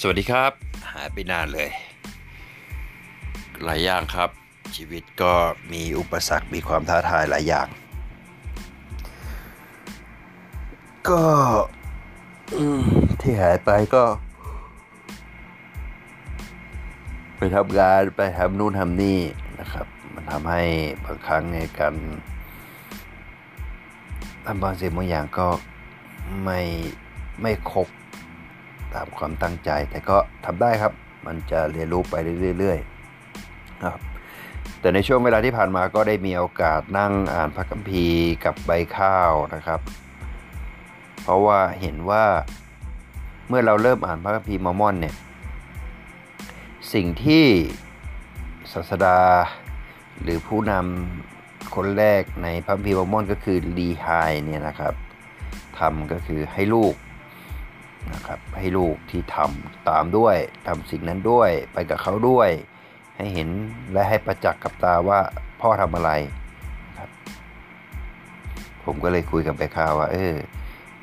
สวัสดีครับ หายไปนานเลย หลายอย่างครับ ชีวิตก็มีอุปสรรคมีความท้าทายหลายอย่าง ก็ที่หายไปก็ ไปทำงานไปทำนู่นทำนี่นะครับ มันทำให้บางครั้งในการทำบางสิ่งบางอย่างก็ไม่ไม่ครบ ตามความตั้งใจ แต่ก็ทำได้ครับ มันจะเรียนรู้ไปเรื่อยๆครับแต่ในช่วงเวลาที่ผ่านมาก็ได้มีโอกาสนั่งอ่านพระคัมภีร์กับใบข้าวนะครับ เพราะว่าเห็นว่าเมื่อเราเริ่มอ่านพระคัมภีร์มอมอนเนี่ยสิ่งที่ศาสดาหรือผู้นำคนแรกในพระคัมภีร์มอมอนก็คือลีไฮเนี่ยนะครับทำก็คือให้ลูก นะครับ ให้ลูกที่ทำตามด้วยทำสิ่งนั้นด้วยไปกับเขาด้วย ให้เห็นและให้ประจักษ์กับตาว่าพ่อทำอะไรครับ ผมก็เลยคุยกับไปข้าวว่าเออ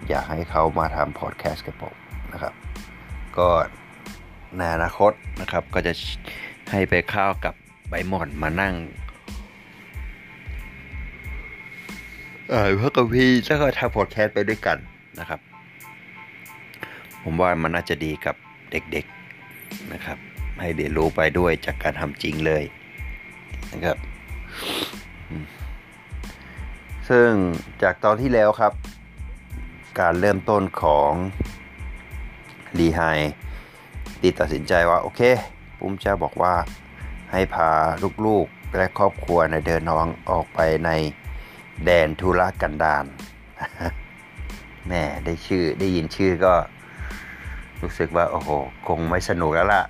อยากให้เขามาทำพอดแคสต์กับผมนะครับ ก็ในอนาคตนะครับก็จะให้ไปข้าวกับใบหม่อนมานั่งเออพระกับพี่แล้วก็ทำพอดแคสต์ไปด้วยกันนะครับ ผมว่ามันน่าจะดีกับเด็กๆนะครับ ให้เรียนรู้ไปด้วยจากการทำจริงเลยนะครับ ซึ่งจากตอนที่แล้วครับ การเริ่มต้นของรีไฮตีตัดสินใจว่า โอเค ปุ้มเจ้าบอกว่าให้พาลูกๆ และครอบครัวในเดินน้องออกไปในแดนทุรกันดารแม่ได้ชื่อได้ยินชื่อก็ รู้สึกว่าโอ้โหคงไม่สนุกแล้วล่ะ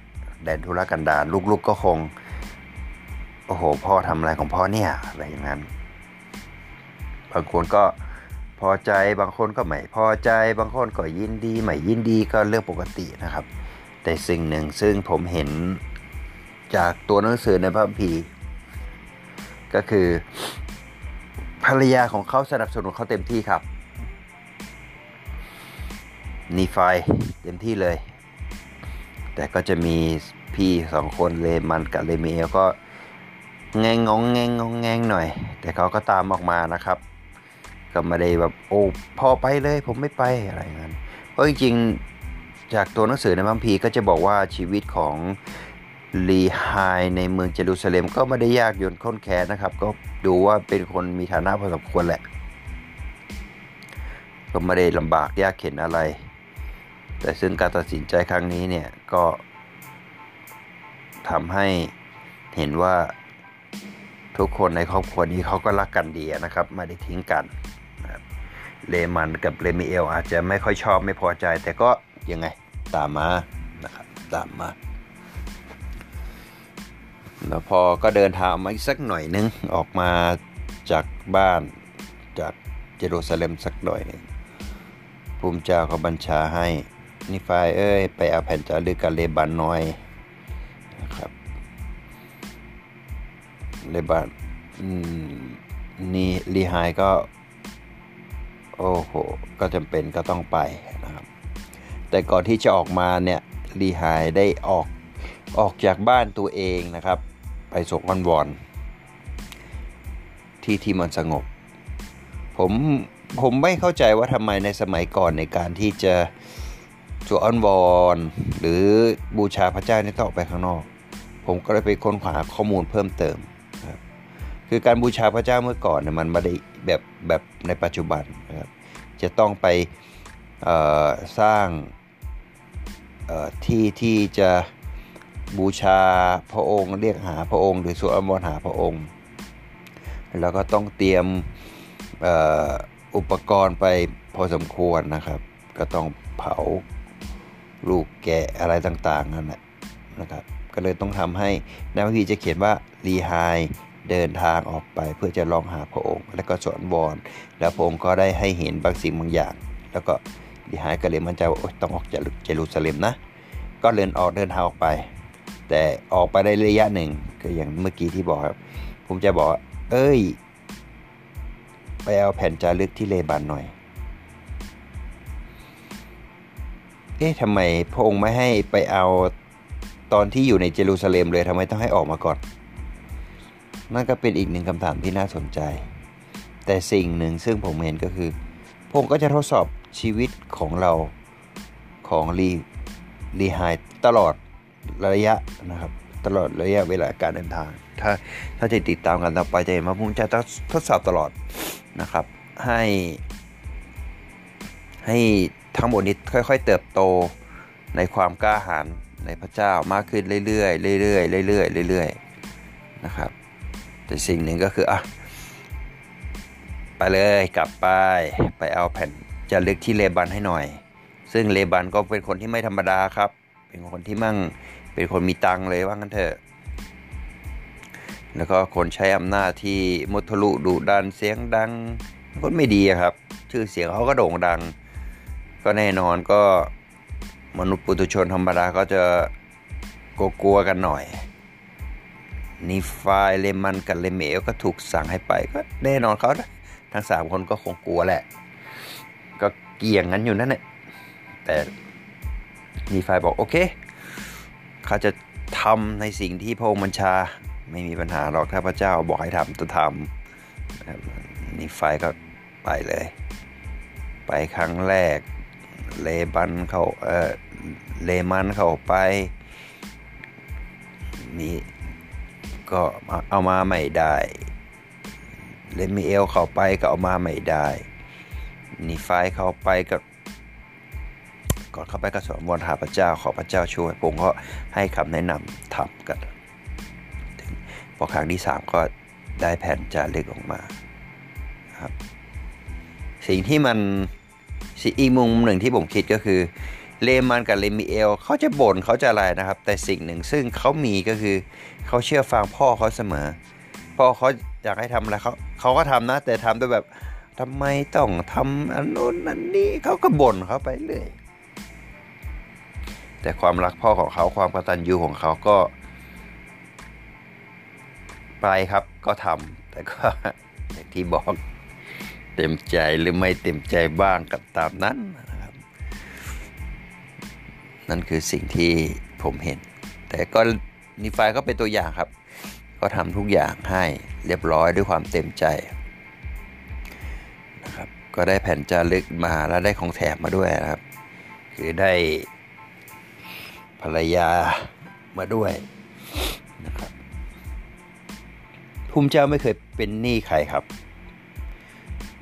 แดนธุรกันดารลูกๆกก็คง โอ้โห พ่อทำอะไรของพ่อเนี่ยอะไรอย่างนั้น บางคนก็พอใจบางคนก็ไม่พอใจบางคนก็ยินดีไม่ยินดีก็เรื่องปกตินะครับ แต่สิ่งหนึ่งซึ่งผมเห็นจากตัวหนังสือในพระคัมภีก็คือ ภรรยาของเขาสนับสนุนเขาเต็มที่ครับ นีไฟเต็มที่เลย แต่ก็จะมีพี่สองคนเลมันกับเลมีเอลก็แงงงงแงงงงแงงหน่อย แต่เขาก็ตามออกมานะครับ ก็ไม่ได้แบบโอ้พอไปเลยผมไม่ไปอะไรเงี้ยเพราะจริงๆ จากตัวหนังสือในพัมพีก็จะบอกว่าชีวิตของลีไฮในเมืองเยรูซาเล็มก็ไม่ได้ยากยนข้นแค้นนะครับ ก็ดูว่าเป็นคนมีฐานะพอสมควรแหละ ก็ไม่ได้ลำบากยากเข็นอะไร แต่ซึ่งการตัดสินใจครั้งนี้เนี่ยก็ทำให้เห็นว่าทุกคนในครอบครัวนี้เขาก็รักกันดีนะครับ ไม่ได้ทิ้งกันเลมันกับเลมิเอลอาจจะไม่ค่อยชอบไม่พอใจ แต่ก็ยังไงตามมานะครับตามมาแล้วพอก็เดินทางมาอีกสักหน่อยนึงออกมาจากบ้านจากเยรูซาเล็มสักหน่อยนึงภูมิเจ้าก็บัญชาให้ นิฟายเอ้ย ไปเอาแผ่นจารึกกับเลบันน้อยนะครับ เลบันนี่ลีไฮก็ โอ้โห ก็จำเป็นก็ต้องไปนะครับ แต่ก่อนที่จะออกมาเนี่ยลีไฮได้ออกออกจากบ้านตัวเองนะครับ ไปส่งออนวอนที่ที่มันสงบ ผมผมไม่เข้าใจว่าทำไมในสมัยก่อนในการที่จะ สวดอ้อนวอนหรือบูชาพระเจ้านี่ต้องออกไปข้างนอก ผมก็เลยไปค้นหาข้อมูลเพิ่มเติมครับคือการบูชาพระเจ้าเมื่อก่อนเนี่ยมันไม่ได้แบบแบบในปัจจุบันนะครับจะต้องไปสร้างที่ที่จะบูชาพระองค์ เรียกหาพระองค์ หรือสวดอ้อนวอนหาพระองค์ แล้วก็ต้องเตรียมอุปกรณ์ไปพอสมควรนะครับ ก็ต้องเผา ลูกแกะอะไรต่างๆนั่นแหละนะครับ ก็เลยต้องทำให้ในพระคัมภีร์จะเขียนว่าลีไฮเดินทางออกไปเพื่อจะลองหาพระองค์ แล้วก็อ้อนวอนแล้วพระองค์ก็ได้ให้เห็นบางสิ่งบางอย่าง แล้วก็ลีไฮก็เลยมั่นใจว่าต้องออกจากเยรูซาเล็มนะ ก็เดินออกเดินทางออกไป แต่ออกไปได้ระยะหนึ่งก็อย่างเมื่อกี้ที่บอกครับผมจะบอก เอ้ย ไปเอาแผ่นจารึกที่เลบันหน่อย เอ๊ะทำไมพระองค์ไม่ให้ไปเอาตอนที่อยู่ในเยรูซาเล็มเลยทำไมต้องให้ออกมาก่อน นั่นก็เป็นอีกหนึ่งคำถามที่น่าสนใจ แต่สิ่งหนึ่งซึ่งผมเห็นก็คือพระองค์ก็จะทดสอบชีวิตของเราของรีรีไฮตลอดระยะนะครับ ตลอดระยะเวลาการเดินทาง ถ้าถ้าจะติดตามกันต่อไปจะเห็นว่าพระองค์จะทดสอบตลอดนะครับ ให้ให้ ทั้งหมดนี้ค่อยๆ เติบโตในความกล้าหาญในพระเจ้ามากขึ้นเรื่อยๆเรื่อยๆเรื่อยๆเรื่อยๆนะครับ แต่สิ่งหนึ่งก็คืออะไปเลยกลับไปไปเอาแผ่นจะลึกที่เลบันให้หน่อย ซึ่งเลบันก็เป็นคนที่ไม่ธรรมดาครับ เป็นคนที่มั่งเป็นคนมีตังเลยว่างั้นเถอะแล้วก็คนใช้อำนาจที่มุทะลุดุดันเสียงดังคนไม่ดีครับ ชื่อเสียงเขาก็โด่งดัง ก็แน่นอนก็มนุษย์ปุถุชนธรรมดาก็จะกลัวกันหน่อยนีฟายเลมันกับเลเมลก็ถูกสั่งให้ไปก็แน่นอนเขาทั้งสามคนก็คงกลัวแหละ ก็เกี่ยงกันอยู่นั่นแหละแต่นีฟายบอกโอเคเขาจะทำในสิ่งที่พระองค์บัญชาไม่มีปัญหาหรอกถ้าพระเจ้าบอกให้ทำจะทำนีฟายก็ไปเลย ไปครั้งแรก เลบันเขาเออเลมันเข้าไปมีก็เอามาไม่ได้เลมิเอลเข้าไปก็เอามาไม่ได้นีไฟเข้าไปก็ก่อนเข้าไปก็สอนวอนหาพระเจ้าขอพระเจ้าช่วยผมก็ให้คำแนะนำทำกันพอครั้งที่สามก็ได้แผ่นจารึกออกมาครับสิ่งที่มัน อีกมุมหนึ่งที่ผมคิดก็คือเลมันกับเลมิเอลเขาจะบ่นเขาจะอะไรนะครับ แต่สิ่งหนึ่งซึ่งเขามีก็คือเขาเชื่อฟังพ่อเขาเสมอ พ่อเขาอยากให้ทำอะไรเขาเขาก็ทำนะ แต่ทำด้วยแบบทำไมต้องทำอันนู้นอันนี้เขาก็บ่นเขาไปเรื่อยแต่ความรักพ่อของเขาความกตัญญูของเขาก็ ไปครับก็ทำแต่ก็อย่างที่บอก เต็มใจหรือไม่เต็มใจบ้างก็ตามนั้นนะครับ นั่นคือสิ่งที่ผมเห็น แต่ก็นิฟายก็เป็นตัวอย่างครับ ก็ทำทุกอย่างให้เรียบร้อยด้วยความเต็มใจนะครับก็ได้แผ่นจารึกมาแล้วได้ของแถมมาด้วยนะครับ คือได้ภรรยามาด้วยนะครับภูมิเจ้าไม่เคยเป็นหนี้ใครครับ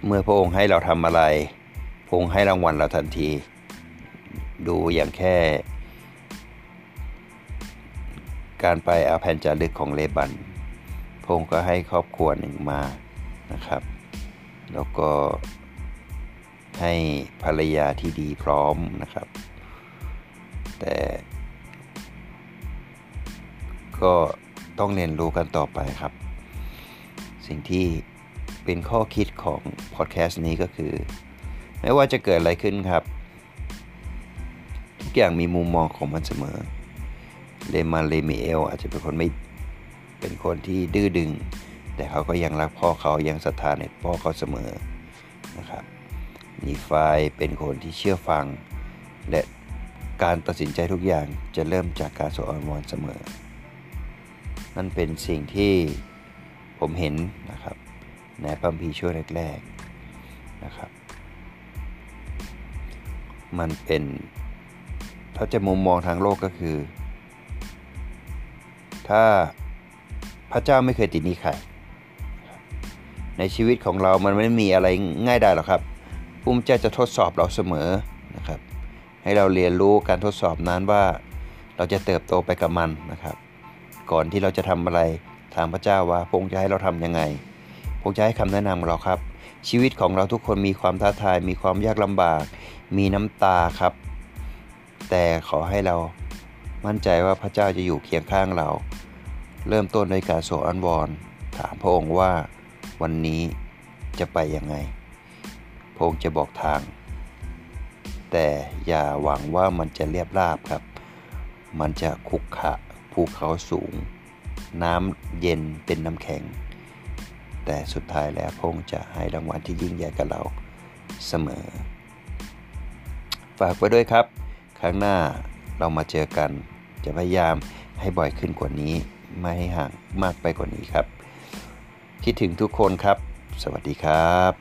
เมื่อพระองค์ให้เราทำอะไร พระองค์ให้รางวัลเราทันที ดูอย่างแค่ การไปอาแผ่นจารึกของเลบัน พระองค์ก็ให้ครอบครัวหนึ่งมานะครับ แล้วก็ให้ภรรยาที่ดีพร้อมนะครับ แต่ก็ต้องเรียนรู้กันต่อไปครับ สิ่งที่ เป็นข้อคิดของพอดแคสต์นี้ก็คือ ไม่ว่าจะเกิดอะไรขึ้นครับทุกอย่างมีมุมมองของมันเสมอเลมาเลมิเอลอาจจะเป็นคนไม่เป็นคนที่ดื้อดึง แต่เขาก็ยังรักพ่อเขายังศรัทธาในพ่อเขาเสมอนะครับนีไฟเป็นคนที่เชื่อฟัง และการตัดสินใจทุกอย่างจะเริ่มจากการสออนวอนเสมอ นั่นเป็นสิ่งที่ผมเห็น นะครับในพัมพีช่วงแรกๆนะครับ มันเป็นถ้าจะมุมมองทางโลกก็คือ ถ้าพระเจ้าไม่เคยติดนี้ใครในชีวิตของเรามันไม่มีอะไรง่ายได้หรอกครับพุ่มเจ้าจะทดสอบเราเสมอนะครับ ให้เราเรียนรู้การทดสอบนั้นว่าเราจะเติบโตไปกับมันนะครับ ก่อนที่เราจะทำอะไรทางพระเจ้าว่าพระองค์จะให้เราทำยังไง ผมจะให้คำแนะนำเราครับ ชีวิตของเราทุกคนมีความท้าทาย มีความยากลำบาก มีน้ำตาครับ แต่ขอให้เรามั่นใจว่าพระเจ้าจะอยู่เคียงข้างเรา เริ่มต้นโดยการโสอันวอนถามพระองค์ว่าวันนี้จะไปยังไง พระองค์จะบอกทาง แต่อย่าหวังว่ามันจะเรียบราบครับ มันจะคุกขะภูเขาสูง น้ำเย็นเป็นน้ำแข็ง แต่สุดท้ายแล้วพงจะให้รางวัลที่ยิ่งใหญ่กับเราเสมอ ฝากไว้ด้วยครับคครั้งหน้าเรามาเจอกัน จะพยายามให้บ่อยขึ้นกว่านี้ ไม่ให้ห่างมากไปกว่านี้ครับ คิดถึงทุกคนครับ สวัสดีครับ